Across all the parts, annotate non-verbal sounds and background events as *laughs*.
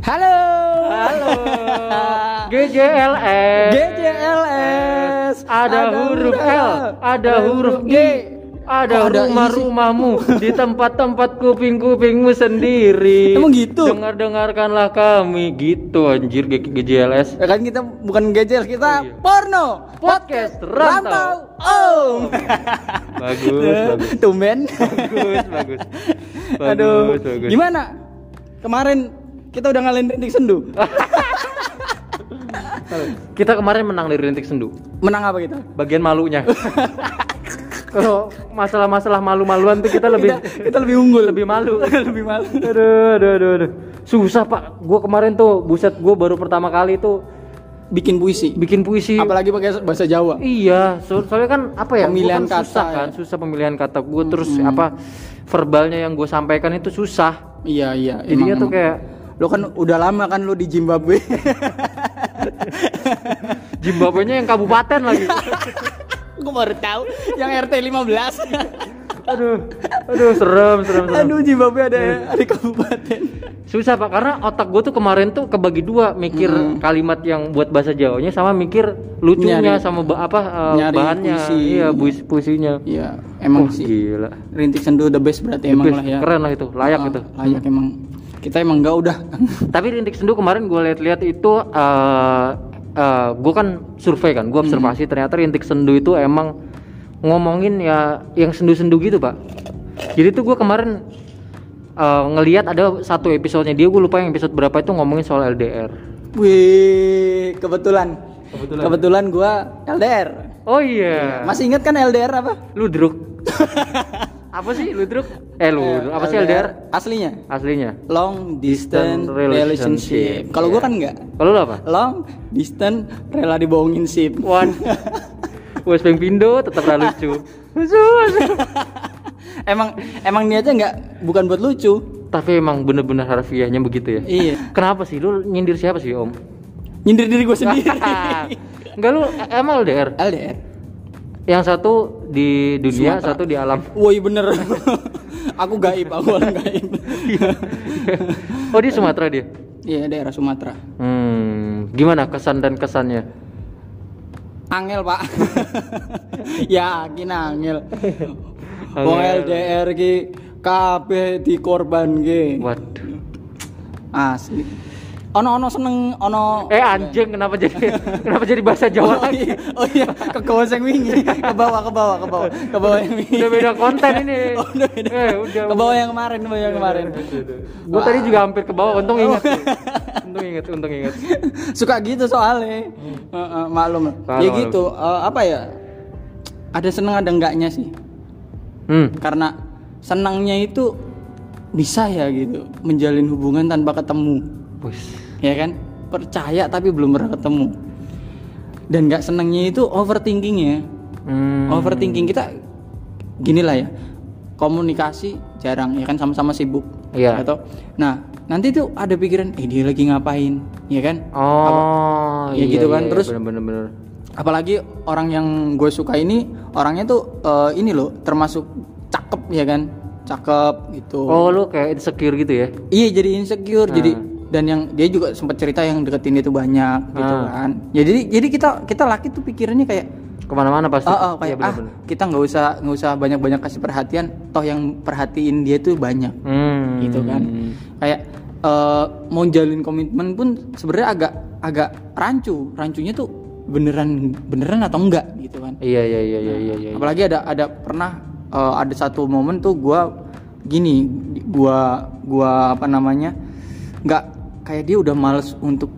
Halo. Halo. *laughs* GJLS. GJLS. Ada huruf L, ada huruf G. Ada ada rumah-rumahmu di *laughs* tempat-tempat kuping-kupingmu sendiri. Emang gitu? Dengar-dengarkanlah kami gitu anjir G- GJLS. Ya kan kita bukan GJLS, kita Iya. porno Podcast Rantau. Oh. *laughs* Bagus, bagus. Tumben. Bagus, bagus. Aduh. Bagus, bagus. Gimana? Kemarin kita udah ngalahin rintik sendu. *laughs* Kita kemarin menang dari Rintik Sendu. Menang apa kita? Bagian malunya. *laughs* Kalau masalah-masalah malu-maluan tuh kita lebih Kita, kita lebih unggul. lebih malu. *laughs* lebih malu. aduh, aduh, aduh, aduh. Susah pak. Gua kemarin tuh, buset, gua baru pertama kali tuh Bikin puisi. bikin puisi. Apalagi pakai bahasa Jawa. Iya, so- soalnya kan apa ya? gua Pemilihan kan susah kata, kan, ya. susah pemilihan kata. Gue terus apa verbalnya yang gue sampaikan itu susah. Iya, iya. Jadinya emang- tuh kayak Lo kan udah lama kan lo di Zimbabwe. *laughs* Zimbabwe-nya yang kabupaten lagi. *laughs* Gue baru tahu yang RT 15. *laughs* aduh, aduh serem, serem, serem. Aduh, Zimbabwe ada ada kabupaten. Susah pak, karena otak gue tuh kemarin tuh kebagi dua, mikir kalimat yang buat bahasa Jawanya sama mikir lucunya Nyari- sama ba- apa eh, nyari bahannya, puisi. iya puisi puisinya. Iya, emang Wah, sih. gila. Rintik sendu the best berarti emang Best, lah ya. Keren lah itu, layak Ah, itu. Layak emang. Kita emang enggak udah. *laughs* Tapi rintik sendu kemarin gue lihat-lihat itu, uh, gue kan survei kan, gue observasi ternyata rintik sendu itu emang ngomongin ya yang sendu-sendu gitu pak. Jadi tuh gue kemarin uh, ngelihat ada satu episodenya dia, gue lupa yang episode berapa itu ngomongin soal LDR. Wih, kebetulan. Kebetulan. Kebetulan gua LDR. Oh iya, Masih ingat kan LDR apa? ludruk. *laughs* apa sih ludruk? Eh ludruk, apa sih LDR? Aslinya Aslinya. long distance relationship. relationship. Kalau gua Iya. kan enggak. Kalau lu apa? Long distance rela dibohongin sip. Wan. *laughs* Wes Bang Pindo tetap ra *laughs* lucu. Emang emang niatnya enggak bukan buat lucu. Tapi emang bener-bener harfiahnya begitu ya. Iya. *laughs* Kenapa sih lu nyindir siapa sih Om? Nyindir diri gua sendiri. Enggak lu emang LDR. LDR. Yang satu di dunia, Sumatera. satu di alam. *laughs* Woi bener. *laughs* aku gaib, aku orang gaib. *laughs* Oh di Sumatera dia. Iya daerah Sumatera. Hmm, gimana kesan dan kesannya? Angel pak. Yakin angel. Angel. Wong LDR ki kabeh dikorban ki. Waduh. Asli. Ono ono seneng ono. Eh anjing kenapa jadi *laughs* kenapa jadi bahasa Jawa Oh lagi? iya, oh iya, ke bawah yang wingi, ke bawah, ke bawah, ke bawah, ke bawah yang wingi. Udah beda konten ini. *laughs* Oh, udah beda. Eh, udah. Ke bawah yang kemarin, ke bawah yang kemarin. Gue tadi juga hampir ke bawah, untung inget. *laughs* untung inget, untung inget. Suka gitu soalnya. Heeh, maklum. Maklum, ya gitu, eh, apa ya? Ada seneng ada enggaknya sih. Hmm. Karena senangnya itu bisa ya gitu, menjalin hubungan tanpa ketemu. Wis. ya kan? Percaya tapi belum pernah ketemu. Dan nggak senengnya itu overthinkingnya. Hmm. overthinking kita gini lah ya. Komunikasi jarang ya kan? Sama-sama sibuk. Iya. atau nah nanti tuh ada pikiran eh dia lagi ngapain? Ya kan? Oh, Ya iya, gitu kan, iya, terus- bener bener bener. apalagi orang yang gue suka ini orangnya tuh eh, ini loh termasuk cakep ya kan? Cakep gitu. Oh, lu kayak insecure gitu ya? Iya jadi insecure. Ah. jadi dan yang dia juga sempat cerita yang deketin dia tuh banyak gitu Ah. kan. Ya jadi jadi kita kita laki tuh pikirannya kayak Ke mana-mana pasti. oh, oh, kayak Iya, ah kita nggak usah nggak usah banyak banyak kasih perhatian toh yang perhatiin dia tuh banyak Hmm. gitu kan. Kayak eh, mau jalin komitmen pun sebenarnya agak agak rancu rancunya tuh beneran beneran atau enggak gitu kan. Iya iya iya iya iya. iya. Apalagi ada ada pernah eh, ada satu momen tuh gua gini gua gua apa namanya nggak kayak dia udah males untuk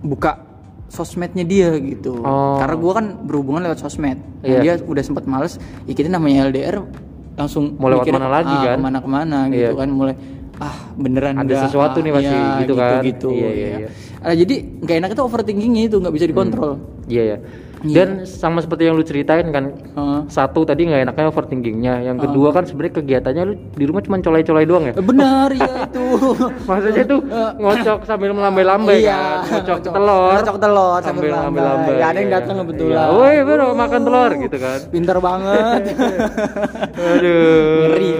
buka sosmednya dia gitu Oh. karena gua kan berhubungan lewat sosmed Nah, Iya. dia udah sempat males ya kita namanya LDR langsung Mau lewat mana lagi ah, kan? ke mana ke mana gitu Iya. kan mulai ah beneran Ada nggak? sesuatu Ah, nih pasti, iya, gitu kan? gitu Iya, iya, ya. iya. Ah, jadi nggak enak itu overthinkingnya itu nggak bisa dikontrol Iya ya. Dan sama seperti yang lu ceritain kan, Heeh. satu tadi nggak enaknya overthinkingnya, yang kedua kan sebenarnya kegiatannya lu di rumah cuma colai-colai doang ya. benar ya itu *laughs* Maksudnya tuh ngocok sambil melambai-lambai Iya, kan, ngocok ngocok- telur, ngocok telur sambil sambil melambai. melambai-lambai. Ya, ada yang Iya. datang kebetulan. Iya. Woi, bro, makan telur gitu kan. pintar banget *laughs* Aduh. ngeri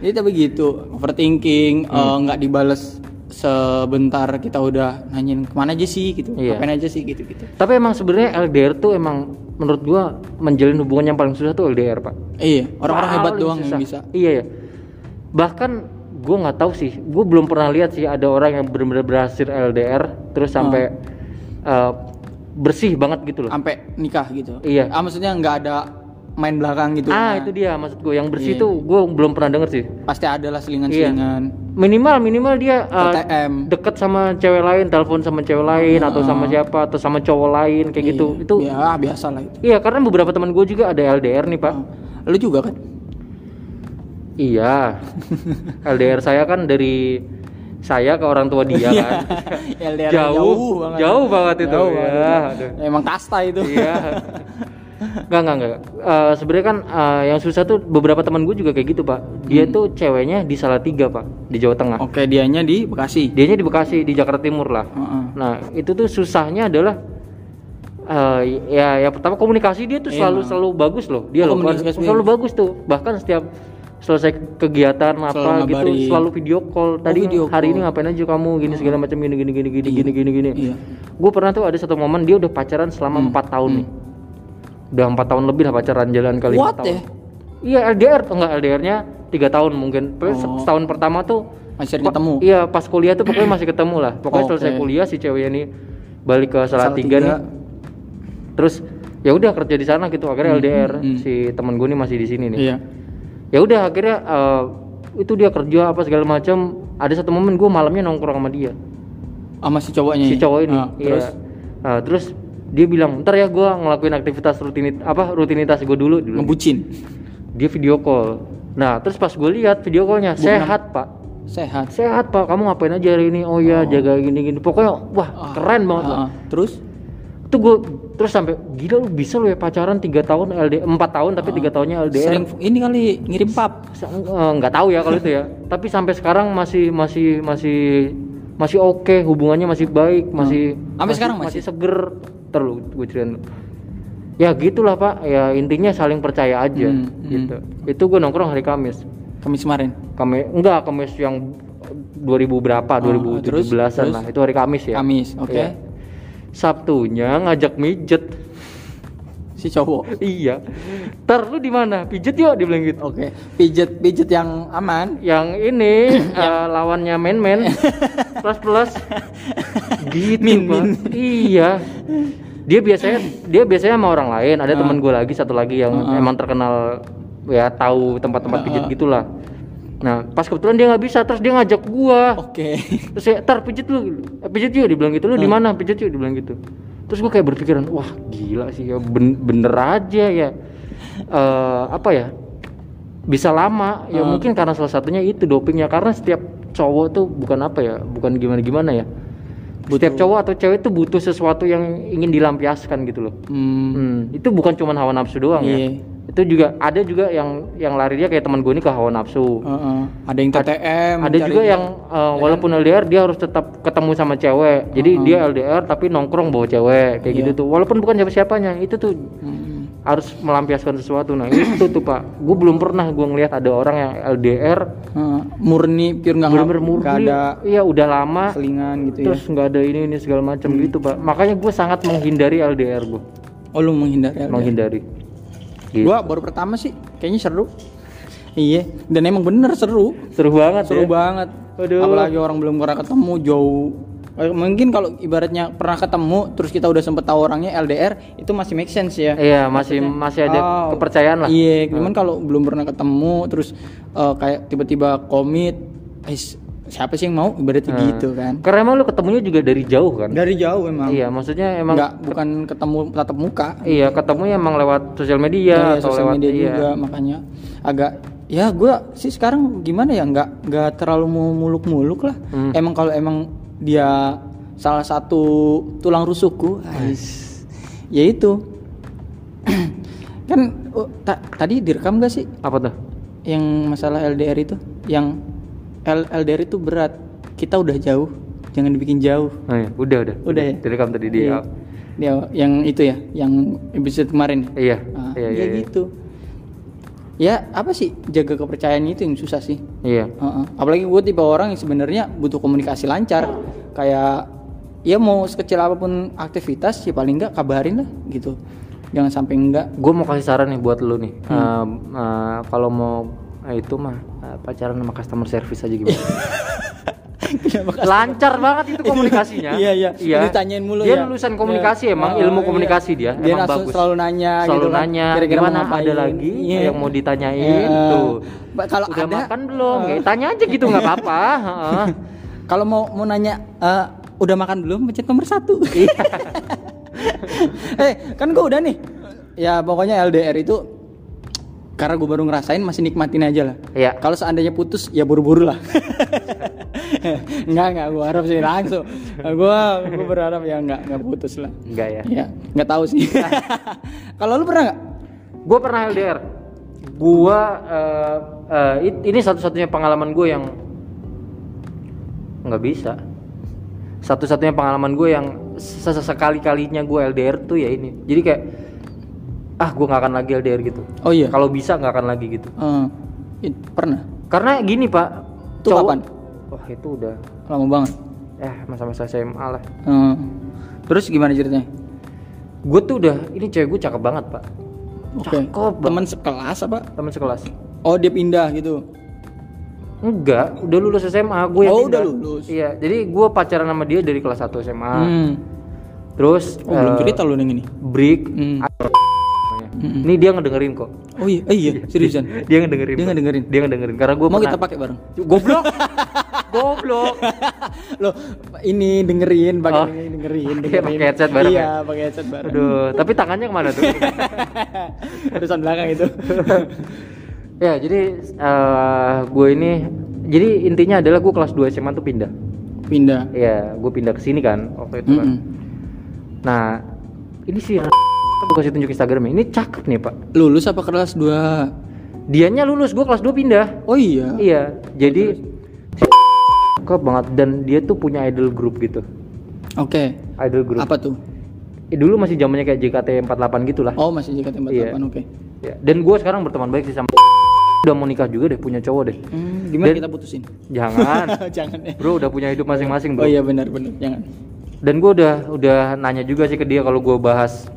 jadi tapi gitu overthinking Hmm. eh, nggak dibales sebentar kita udah nanyain ke mana aja sih gitu Iya. ngapain aja sih gitu gitu Tapi emang sebenarnya LDR tuh emang menurut gua menjalin hubungan yang paling susah tuh LDR, Pak. iya orang-orang hebat doang susah. yang bisa Iya ya. Bahkan gue nggak tahu sih, gue belum pernah lihat sih ada orang yang benar-benar berhasil LDR terus sampai eh, bersih banget gitu loh. sampai nikah gitu Iya. ah maksudnya nggak ada main belakang gitu ah Nah, itu dia maksud gue yang bersih Iya. tuh gue belum pernah denger sih. pasti ada lah selingan-selingan Minimal minimal dia TTM deket sama cewek lain, telepon sama cewek lain atau sama siapa atau sama cowok lain kayak gitu. Iya. Itu ya biasa lah itu iya karena beberapa teman gue juga ada LDR nih pak. lu juga kan Iya. *laughs* LDR saya kan dari saya ke orang tua dia kan. *laughs* LDR jauh, jauh banget jauh banget itu. Jauh ya, aduh. emang kasta itu Iya. *laughs* Enggak, enggak, enggak. Eh, sebenarnya kan eh, yang susah tuh beberapa teman gue juga kayak gitu, Pak. Dia Hmm. tuh ceweknya di Salatiga, Pak, di Jawa Tengah. oke dianya di Bekasi Dianya di Bekasi, di Jakarta Timur lah. Heeh. Nah, itu tuh susahnya adalah eh, ya ya pertama komunikasi dia tuh selalu selalu bagus loh. Dia Oh, loh selalu bagus tuh. Bahkan setiap selesai kegiatan apa Selalu gitu ngabarin. selalu video call. Tadi video hari call. ini ngapain aja kamu gini segala macam gini gini gini gini gini gini gini. Iya. Gue pernah tuh ada satu momen dia udah pacaran selama empat tahun nih. Udah empat tahun lebih lah pacaran jalan kali What tahun. ya? Iya LDR enggak LDR-nya tiga tahun mungkin. Pokoknya setahun pertama tuh masih ketemu Iya, pas kuliah tuh pokoknya masih ketemu lah. Pokoknya Oke. selesai kuliah si cewek ini balik ke Salatiga Salatiga. nih. Terus ya udah kerja di sana gitu. Akhirnya LDR hmm. si teman gue nih masih di sini nih. iya Ya udah akhirnya eh, itu dia kerja apa segala macam. Ada satu momen gue malamnya nongkrong sama dia. sama si cowoknya Si ya? cowok ini. Ah, Iya. terus Nah, terus dia bilang, "Ntar ya gue ngelakuin aktivitas rutinit apa rutinitas gue dulu." Bilang. ngebucin? Dia video call. Nah, terus pas gue lihat video callnya sehat, Pak. sehat? Sehat pak. Kamu ngapain aja hari ini? Oh ya jaga gini gini pokoknya wah keren banget lah Ah, ah. terus? Itu gue terus sampai gila lu bisa lu ya pacaran tiga tahun LD empat tahun tapi tiga tahunnya LDR sering ini kali ngirim pap. Eh, nggak tahu ya kalau itu ya. *laughs* Tapi sampai sekarang masih masih masih masih oke hubungannya masih baik masih Sampai sekarang masih? masih seger terus gue ceritain. Ya gitulah pak. Ya intinya saling percaya aja Hmm, gitu. Itu gue nongkrong hari Kamis. Kamis kemarin? Kamis enggak Kamis yang 2000 berapa Oh, terus? 2017-an Terus? lah. Itu hari Kamis ya. Kamis oke. Iya. Sabtunya ngajak mijet. Si cowok? Iya. Ter lu di mana? Pijet yuk dia bilang gitu. Oke. Pijet pijet yang aman? Yang ini *coughs* eh, lawannya men-men plus *coughs* plus gitu Min, Pak. iya. Dia biasanya dia biasanya sama orang lain. Ada teman gue lagi satu lagi yang emang terkenal ya tahu tempat-tempat pijit gitulah. Nah pas kebetulan dia nggak bisa terus dia ngajak gua. Oke. Terus saya tar pijit lu. Eh, pijit yuk dibilang gitu. Lu di mana? Pijit yuk dibilang gitu. Terus gua kayak berpikiran wah gila sih ya ben- bener aja ya. Eh, apa ya bisa lama. Ya mungkin karena salah satunya itu dopingnya. Karena setiap cowok tuh bukan apa ya bukan gimana gimana ya setiap cowok atau cewek tuh butuh sesuatu yang ingin dilampiaskan gitu loh. Hmm, Hmm, itu bukan cuma hawa nafsu doang ya. Iya. itu juga ada juga yang yang lari dia kayak teman gue ini ke hawa nafsu. Heeh. ada yang TTM ada juga yang uh, walaupun LDR dia harus tetap ketemu sama cewek. Jadi dia LDR tapi nongkrong bawa cewek kayak gitu tuh. Walaupun bukan siapa siapanya itu tuh Hmm. Harus melampiaskan sesuatu. Nah itu tuh pak. Gue belum pernah gue ngelihat ada orang yang LDR Heeh. murni pure nggak ada iya udah lama. selingan gitu ya. Terus nggak ada ini ini segala macam gitu pak. Makanya gue sangat menghindari LDR gue oh lu menghindari LDR. menghindari. Gitu. gua baru pertama sih. Kayaknya seru. Iya. Dan emang bener seru. Seru banget seru ya. banget. Aduh. apalagi orang belum pernah ketemu jauh mungkin kalau ibaratnya pernah ketemu terus kita udah sempet tahu orangnya LDR itu masih make sense ya. Iya masih masih ada Oh, kepercayaan lah. iya cuman kalau belum pernah ketemu terus eh, kayak tiba-tiba komit eh, siapa sih yang mau? Ibaratnya Hmm. gitu kan. Karena emang lu ketemunya juga dari jauh kan? Dari jauh emang. Iya maksudnya emang nggak bukan ketemu tatap muka. Iya ketemunya emang lewat sosial media Dari atau sosial lewat media iya. juga makanya agak ya gua sih sekarang gimana ya nggak nggak terlalu mau muluk-muluk lah. Hmm. emang kalau emang dia salah satu tulang rusukku. Ya itu. *clears throat* Kan oh, ta- tadi direkam gak sih? Apa tuh? Yang masalah LDR itu? Yang L- LDR itu berat. Kita udah jauh. Jangan dibikin jauh. Oh, iya. udah udah. Udah ya? direkam tadi di Iya. dia yang itu ya yang episode kemarin. Iya. Ah, iya ya iya, iya. gitu ya apa sih jaga kepercayaan itu yang susah sih? Iya. Heeh. apalagi gue tipe orang yang sebenarnya butuh komunikasi lancar. Kayak ya mau sekecil apa pun aktivitas ya paling enggak kabarin lah gitu. Jangan sampai enggak gue mau kasih saran nih buat lu nih. Hmm. Eh, eh, kalau mau eh, itu mah eh, pacaran sama customer service aja gimana *laughs* lancar banget itu komunikasinya Iya, iya. Ditanyain mulu dia ya. lulusan komunikasi Iya. emang Oh, ilmu iya. komunikasi dia, Dia emang bagus selalu nanya selalu gitu kan. nanya Kira-kira gimana ada lagi Iya. yang mau ditanyain Iya. tuh Ba- kalau udah ada- makan belum ya tanya aja gitu nggak apa-apa *laughs* kalau mau mau nanya eh, udah makan belum pencet nomor satu Iya. *laughs* eh kan gue udah nih ya pokoknya LDR itu karena gue baru ngerasain masih nikmatin aja lah Iya. kalau seandainya putus ya buru-buru lah *laughs* nggak nggak gue harap sih langsung. Gue gue berharap ya nggak nggak putus lah. Enggak ya? Ya nggak tahu sih. *laughs* Kalau lu pernah nggak gue pernah LDR gue eh, eh, it- ini satu-satunya pengalaman gue yang nggak bisa. Satu-satunya pengalaman gue yang sesekali kalinya gue LDR tuh ya ini. Jadi kayak ah gue nggak akan lagi LDR gitu. Oh iya? Kalau bisa nggak akan lagi gitu. Eh, it- pernah? Karena gini pak Itu cowok- kapan? Wah itu udah lama banget eh masa-masa SMA lah Eh, terus gimana ceritanya gue tuh udah ini cewek gue cakep banget pak Oke. Cakep. Teman sekelas apa? teman sekelas Oh dia pindah gitu. Enggak, udah lulus SMA, gue yang Oh, pindah. udah lulus. Iya, jadi gue pacaran sama dia dari kelas 1 SMA. Hmm. Terus Oh belum eh, cerita lu yang ini. break. Hmm. *laughs* Mm-mm. Ini dia ngedengerin kok. Oh iya, eh, iya seriusan. *laughs* Dia ngedengerin. Dia ngedengerin? Dia ngedengerin karena gue Mau kita pakai bareng. Goblok. *laughs* Goblok. *laughs* Loh, ini dengerin, pakai Oh. ini dengerin, dengerin. pakai headset bareng Iya, ya? pakai headset bareng. Aduh, tapi tangannya ke mana tuh? *laughs* Terusan belakang itu. *laughs* ya, jadi eh, gue ini jadi intinya adalah gue kelas 2 SMA tuh pindah. pindah. Iya, gue pindah ke sini kan waktu itu kan. Mm-mm. Nah, ini sih gue kasih tunjuk Instagramnya. Ini cakep nih, Pak. Lulus apa kelas 2? Dianya lulus, gue kelas 2 pindah. Oh iya. Iya, jadi cakep banget dan dia tuh punya idol group gitu. Oke. Idol group. Apa tuh? Eh, dulu masih zamannya kayak JKT48 gitu lah. Oh, masih JKT48. Iya. Oke. Ya, Dan gue sekarang berteman baik sih sama *laughs* udah mau nikah juga deh, punya cowok deh. Hmm, gimana Dan- kita putusin? Jangan. *laughs* Jangan ya. Bro udah punya hidup masing-masing, Oh Bro. iya benar benar, jangan. Dan gue udah udah nanya juga sih ke dia kalau gue bahas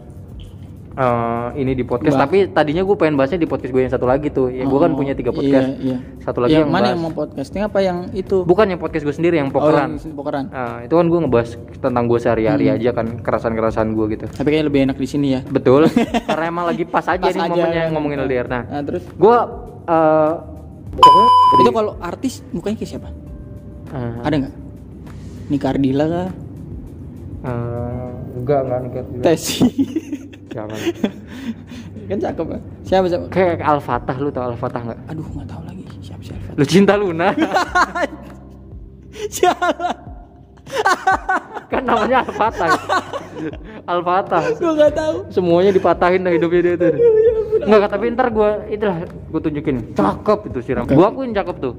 eh, ini di podcast. Bah- Tapi tadinya gue pengen bahasnya di podcast gue yang satu lagi tuh. Ya gue kan Oh, punya tiga podcast. Iya, iya. Satu lagi yang, yang, mana bahas- yang mau podcasting apa yang itu? Bukan yang podcast gue sendiri, yang Oh, pokeran. yang pokeran. Nah, itu kan gue ngebahas tentang gue sehari-hari Hmm. aja kan kerasan-kerasan gue gitu. Tapi kayaknya lebih enak di sini ya. Betul. *laughs* Karena emang lagi pas aja Pas nih aja momennya kan. ngomongin LDR. Nah, Nah, terus gue eh pokoknya itu kalau artis mukanya kayak siapa? eh, Ada nggak? Nika Ardila kah? eh, enggak enggak nikah dulu. Tesi. *laughs* Jangan. *laughs* kan cakep kan? Siapa siapa? Kayak Al Fatah lu tau Al Fatah nggak? Aduh nggak tahu lagi siapa siapa. Lu cinta Luna *laughs* Siapa? kan namanya Al Fatah. Al Fatah. Gue nggak tahu. Semuanya dipatahin dah hidupnya dia tuh. Enggak, tapi ntar gue itulah gue tunjukin. Cakep itu si Ram. Oke. Gua akuin cakep tuh.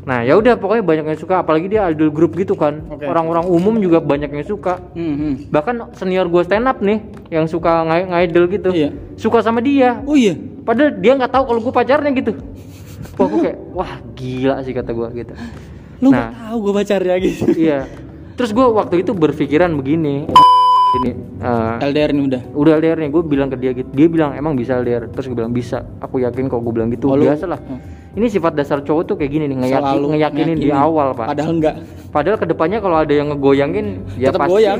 Nah, ya udah pokoknya banyak yang suka apalagi dia idol group gitu kan. Orang-orang umum juga banyak yang suka. Hmm, hmm. Bahkan senior gue stand up nih yang suka ng- ngidol gitu. Iya. Suka sama dia. Oh iya. Padahal dia nggak tahu kalau gue pacarnya gitu. Wah, gue kayak wah gila sih kata gue gitu. Lu Nah. tahu gue pacarnya gitu. iya. Terus gue waktu itu berpikiran begini. Ini eh, LDR ini udah. udah LDR nih gue bilang ke dia gitu dia bilang emang bisa LDR terus gue bilang bisa aku yakin kok gue bilang gitu Oh, lu- biasa lah Hmm. Ini sifat dasar cowok tuh kayak gini nih ngeyakin, Selalu ngeyakinin di ngeyakinin. awal pak Padahal enggak. padahal ke depannya kalau ada yang ngegoyangin ya Tetep pasti goyang.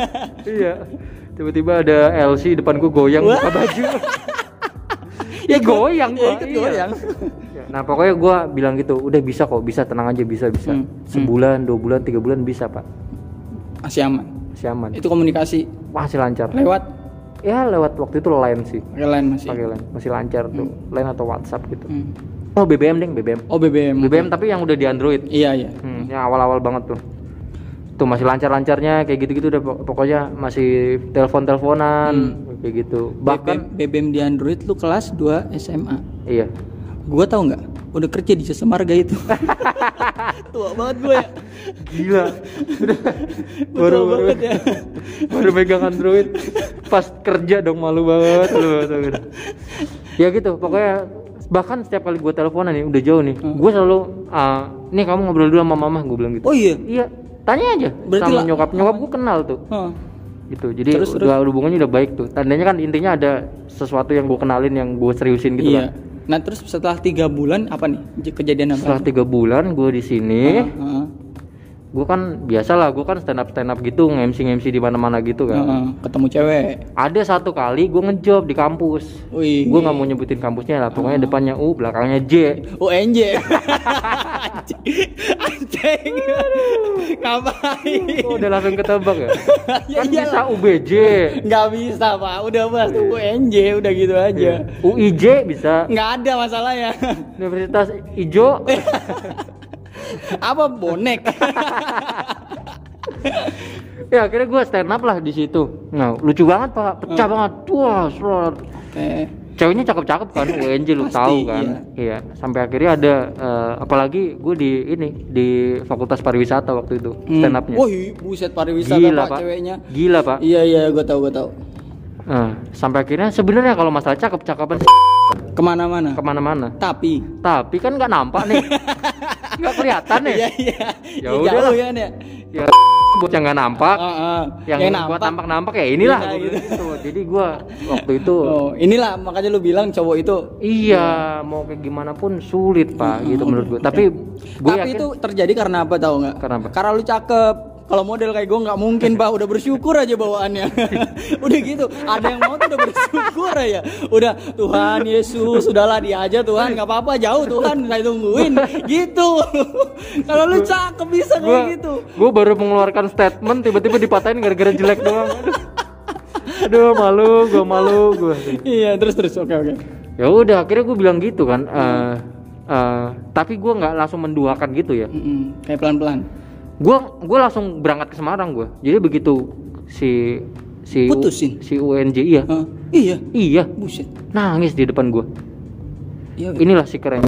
*laughs* iya tiba-tiba ada LC depan gue goyang buka baju *laughs* ya goyang Ya, Pak. ikut Iya. goyang. *laughs* nah pokoknya gue bilang gitu udah bisa kok bisa tenang aja bisa bisa Hmm. sebulan dua bulan tiga bulan bisa pak Masih aman. masih aman Itu komunikasi masih lancar lewat ya lewat waktu itu line sih pakai line masih. pakai line masih lancar tuh line atau WhatsApp gitu Hmm. Oh BBM deng BBM Oh BBM. BBM tapi yang udah di Android Iya iya. hmm, yang awal-awal banget tuh tuh masih lancar-lancarnya kayak gitu-gitu udah pok- pokoknya masih telepon-teleponan Hmm. kayak gitu Bahkan bahkan BBM di Android lu kelas 2 SMA. iya Gua tahu nggak? Udah kerja di jasa marga itu. *laughs* Tua banget gue ya. gila Tua baru baru banget ya. baru megang Android pas kerja dong malu banget lu tuh gitu. ya gitu pokoknya bahkan setiap kali gue teleponan nih udah jauh nih Hmm. gue selalu ah, nih kamu ngobrol dulu sama mama gue bilang gitu Oh iya. iya tanya aja Berarti sama lah- nyokap nyokap gue kenal tuh Hah. gitu jadi Terus, udah hubungannya udah baik tuh tandanya kan intinya ada sesuatu yang gue kenalin yang gue seriusin gitu iya. kan Nah terus setelah tiga bulan apa nih kejadian apa? setelah tiga bulan gue di sini Heeh. Gue kan biasa lah gue kan stand up stand up gitu nge-MC nge-MC di mana-mana gitu kan. Ketemu cewek. ada satu kali gue ngejob di kampus Wih. gue nggak mau nyebutin kampusnya lah pokoknya depannya U belakangnya J UNJ. Anjing. Ngapain? oh, udah langsung ketebak ya Ya kan iyalah. bisa UBJ Nggak bisa pak, udah bahas tuh UNJ udah gitu aja. UIJ bisa Nggak ada masalahnya. Universitas Ijo *laughs* Apa bonek? ya akhirnya gue stand up lah di situ nah lucu banget pak pecah banget wah serot. eh, ceweknya cakep-cakep kan *laughs* UNJ lu Pasti, tahu kan iya. sampai akhirnya ada eh, apalagi gue di ini di Fakultas Pariwisata waktu itu stand upnya Wah, buset pariwisata gila pak, pak ceweknya. gila pak Iya iya, gue tahu gue tahu. Nah, sampai akhirnya sebenarnya kalau masalah cakep-cakapan Ke mana-mana. ke mana-mana Tapi. tapi kan nggak nampak nih *laughs* nggak kelihatan nih Iya iya. Ya udah ya. ya buat yang nggak nampak Ah, ah. yang, buat nampak-nampak ya inilah Iya, gua gitu. gitu. jadi gua waktu itu Oh, inilah makanya lu bilang cowok itu. iya mau kayak gimana pun sulit pak gitu menurut gua tapi gue Tapi yakin itu terjadi karena apa tahu nggak? Karena apa? Karena lu cakep. Kalau model kayak gue nggak mungkin pak, udah bersyukur aja bawaannya. *laughs* udah gitu, ada yang mau tuh udah bersyukur aja. Udah Tuhan Yesus, sudahlah dia aja Tuhan, nggak apa-apa jauh Tuhan, saya tungguin. Gitu. *laughs* Kalau lu cakep bisa kayak gua gitu. gua baru mengeluarkan statement tiba-tiba dipatahin gara-gara jelek doang aduh aduh malu gua malu gua Iya, terus terus, oke oke. ya udah akhirnya gue bilang gitu kan eh, eh, tapi gua nggak langsung menduakan gitu ya Mm-mm, Kayak pelan-pelan. Gua gua langsung berangkat ke Semarang gua. Jadi begitu si si U- Putusin? si UNJ iya. Hah? iya, iya. Buset. nangis di depan gua. Iya. inilah si keren.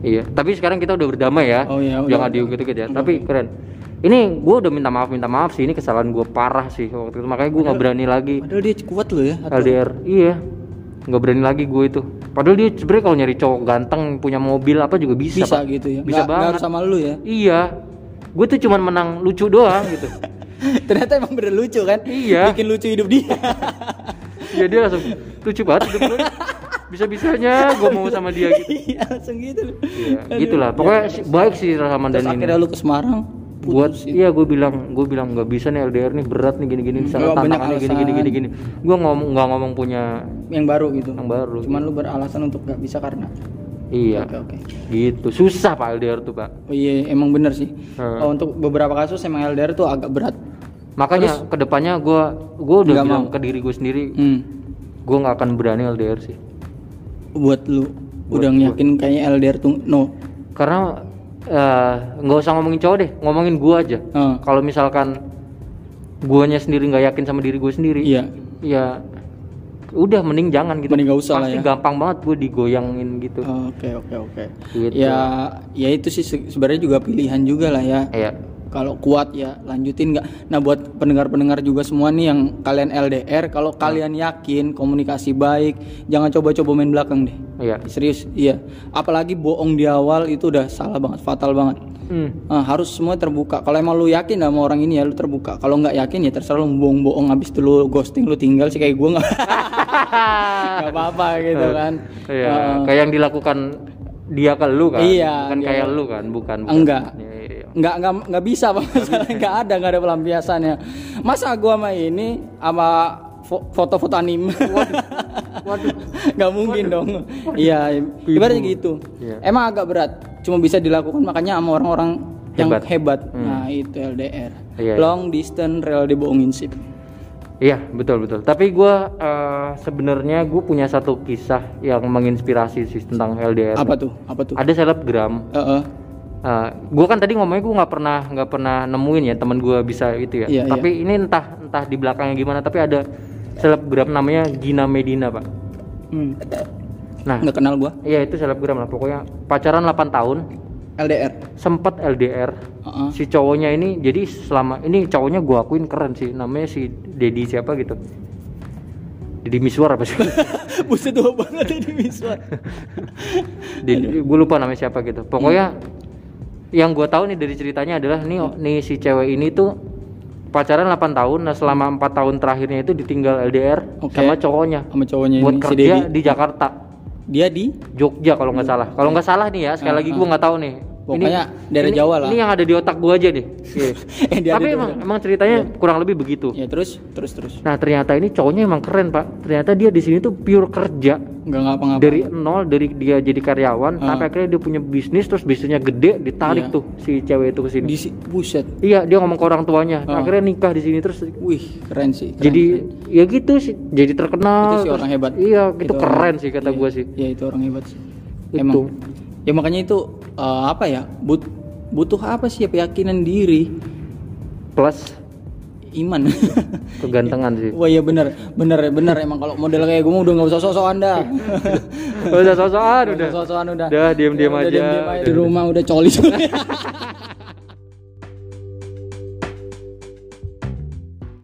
Iya. Tapi sekarang kita udah berdamai ya. Oh iya, udah, jangan diungkit gitu ya. Tapi keren. Ini gua udah minta maaf minta maaf sih. Ini kesalahan gua parah sih waktu itu. Makanya gua nggak berani lagi. Padahal dia kuat loh ya. atau- LDR iya. Nggak berani lagi gue itu. Padahal dia sebenarnya kalau nyari cowok ganteng punya mobil apa juga bisa Bisa Pak. gitu ya. bisa nggak banget. harus sama lu ya. iya gue tuh cuman menang lucu doang gitu *laughs* Ternyata emang bener lucu kan? Iya. Bikin lucu hidup dia. *laughs* ya dia langsung lucu banget hidup gue bisa bisanya gue mau sama dia gitu *laughs* Iya, langsung gitu. Iya, gitulah pokoknya si- baik sih Rahman dan ini akhirnya lu ke Semarang. buat putusin. iya gue bilang gue bilang nggak bisa nih LDR nih berat nih gini gini banyak tantangannya gini gini gini gini gue ngomong nggak ngomong punya yang baru gitu. yang baru Cuman lu beralasan untuk gak bisa karena. Iya Oke oke. gitu susah pak LDR tuh pak Oh iya emang bener sih. Hmm. Oh, untuk beberapa kasus emang LDR tuh agak berat. makanya ke depannya gue gue udah bilang mau. ke diri gue sendiri Hmm. gue nggak akan berani LDR sih Buat lu Buat udah yakin kayaknya LDR tuh no. karena eh, nggak usah ngomongin cowok deh ngomongin gue aja Ah, kalau misalkan guanya sendiri nggak yakin sama diri gue sendiri iya. ya udah mending jangan gitu Mending nggak usah lah pasti ya. gampang banget gue digoyangin gitu Oke oke oke. Gitu. Ya ya itu sih se- sebenarnya juga pilihan juga lah ya. ya Kalau kuat ya lanjutin nggak. Nah buat pendengar-pendengar juga semua nih yang kalian LDR, kalau kalian yakin komunikasi baik, jangan coba-coba main belakang deh. ya Serius, iya. Apalagi bohong di awal itu udah salah banget, fatal banget. hmm. Nah, harus semua terbuka. Kalau emang lu yakin sama orang ini ya lu terbuka. Kalau nggak yakin ya terserah lu bohong-bohong habis itu lu ghosting lu tinggal sih kayak gua nggak *laughs* nggak apa-apa gitu kan. Iya, Heeh. kayak yang dilakukan dia ke lu kan Iya, bukan dia- kayak lu kan bukan, bukan. Enggak. Iya, iya, iya. Nggak nggak nggak bisa pak. Masalahnya nggak ada nggak ada pelampiasannya. Masa gua sama ini sama fo- foto-foto anime waduh. *laughs* Nggak mungkin dong. Iya ibaratnya gitu. Iya. emang agak berat. Cuma bisa dilakukan makanya sama orang-orang yang Hebat. hebat. Hmm. nah itu LDR Iya, iya. long distance rel dibohongin sip Iya betul betul. Tapi gue sebenarnya gue punya satu kisah yang menginspirasi sih tentang LDR. apa tuh? Apa tuh? Ada selebgram. Eh, eh. gue kan tadi ngomongnya gue nggak pernah nggak pernah nemuin ya teman gue bisa itu ya. Iya, tapi ini entah entah di belakangnya gimana. Tapi ada selebgram namanya Gina Medina pak. Hmm. Nah nggak kenal gua iya itu selebgram lah. Pokoknya pacaran 8 tahun. LDR Sempet LDR. Heeh. Si cowoknya ini jadi selama ini cowoknya gue akuin keren sih. Namanya si Dedi siapa gitu. Deddy Miswar apa sih *laughs* buset tua banget ini Miswar gue lupa namanya siapa gitu pokoknya yang gue tahu nih dari ceritanya adalah nih nih si cewek ini tuh pacaran 8 tahun nah selama empat tahun terakhirnya itu ditinggal LDR Oke. sama cowoknya. Sama cowoknya buat ini si kerja Dedi. di Jakarta. Dia di? Jogja kalau nggak salah. Kalau nggak salah nih ya sekali lagi gue nggak tahu nih Pokoknya daerah ini- Jawa lah. ini yang ada di otak gue aja nih *laughs* Iya. Yang dia ada tapi emang emang ceritanya kurang lebih begitu. Ya terus? Terus terus. Nah ternyata ini cowoknya emang keren pak. Ternyata dia di sini tuh pure kerja. Nggak ngapa-ngapa dari nol dari dia jadi karyawan Ah. sampai akhirnya dia punya bisnis terus bisnisnya gede ditarik Iya. tuh si cewek itu ke sini. Buset. Iya dia ngomong ke orang tuanya. Ah. akhirnya nikah di sini terus wih keren sih keren, jadi keren. ya gitu sih jadi terkenal itu sih terus- orang hebat. iya itu, orang- keren sih kata iya, gua sih. iya itu orang hebat sih. Itu. emang. Ya makanya itu eh, apa ya? But butuh apa sih ya? Keyakinan diri. Plus iman. *laughs* Kegantengan sih. Wah iya bener bener bener emang kalau model kayak gue udah nggak usah *laughs* sok-sokan dah udah sosokan udah. sok-sokan udah. Udah, diem-diem Udah aja. diem-diem aja. di rumah udah coli *laughs*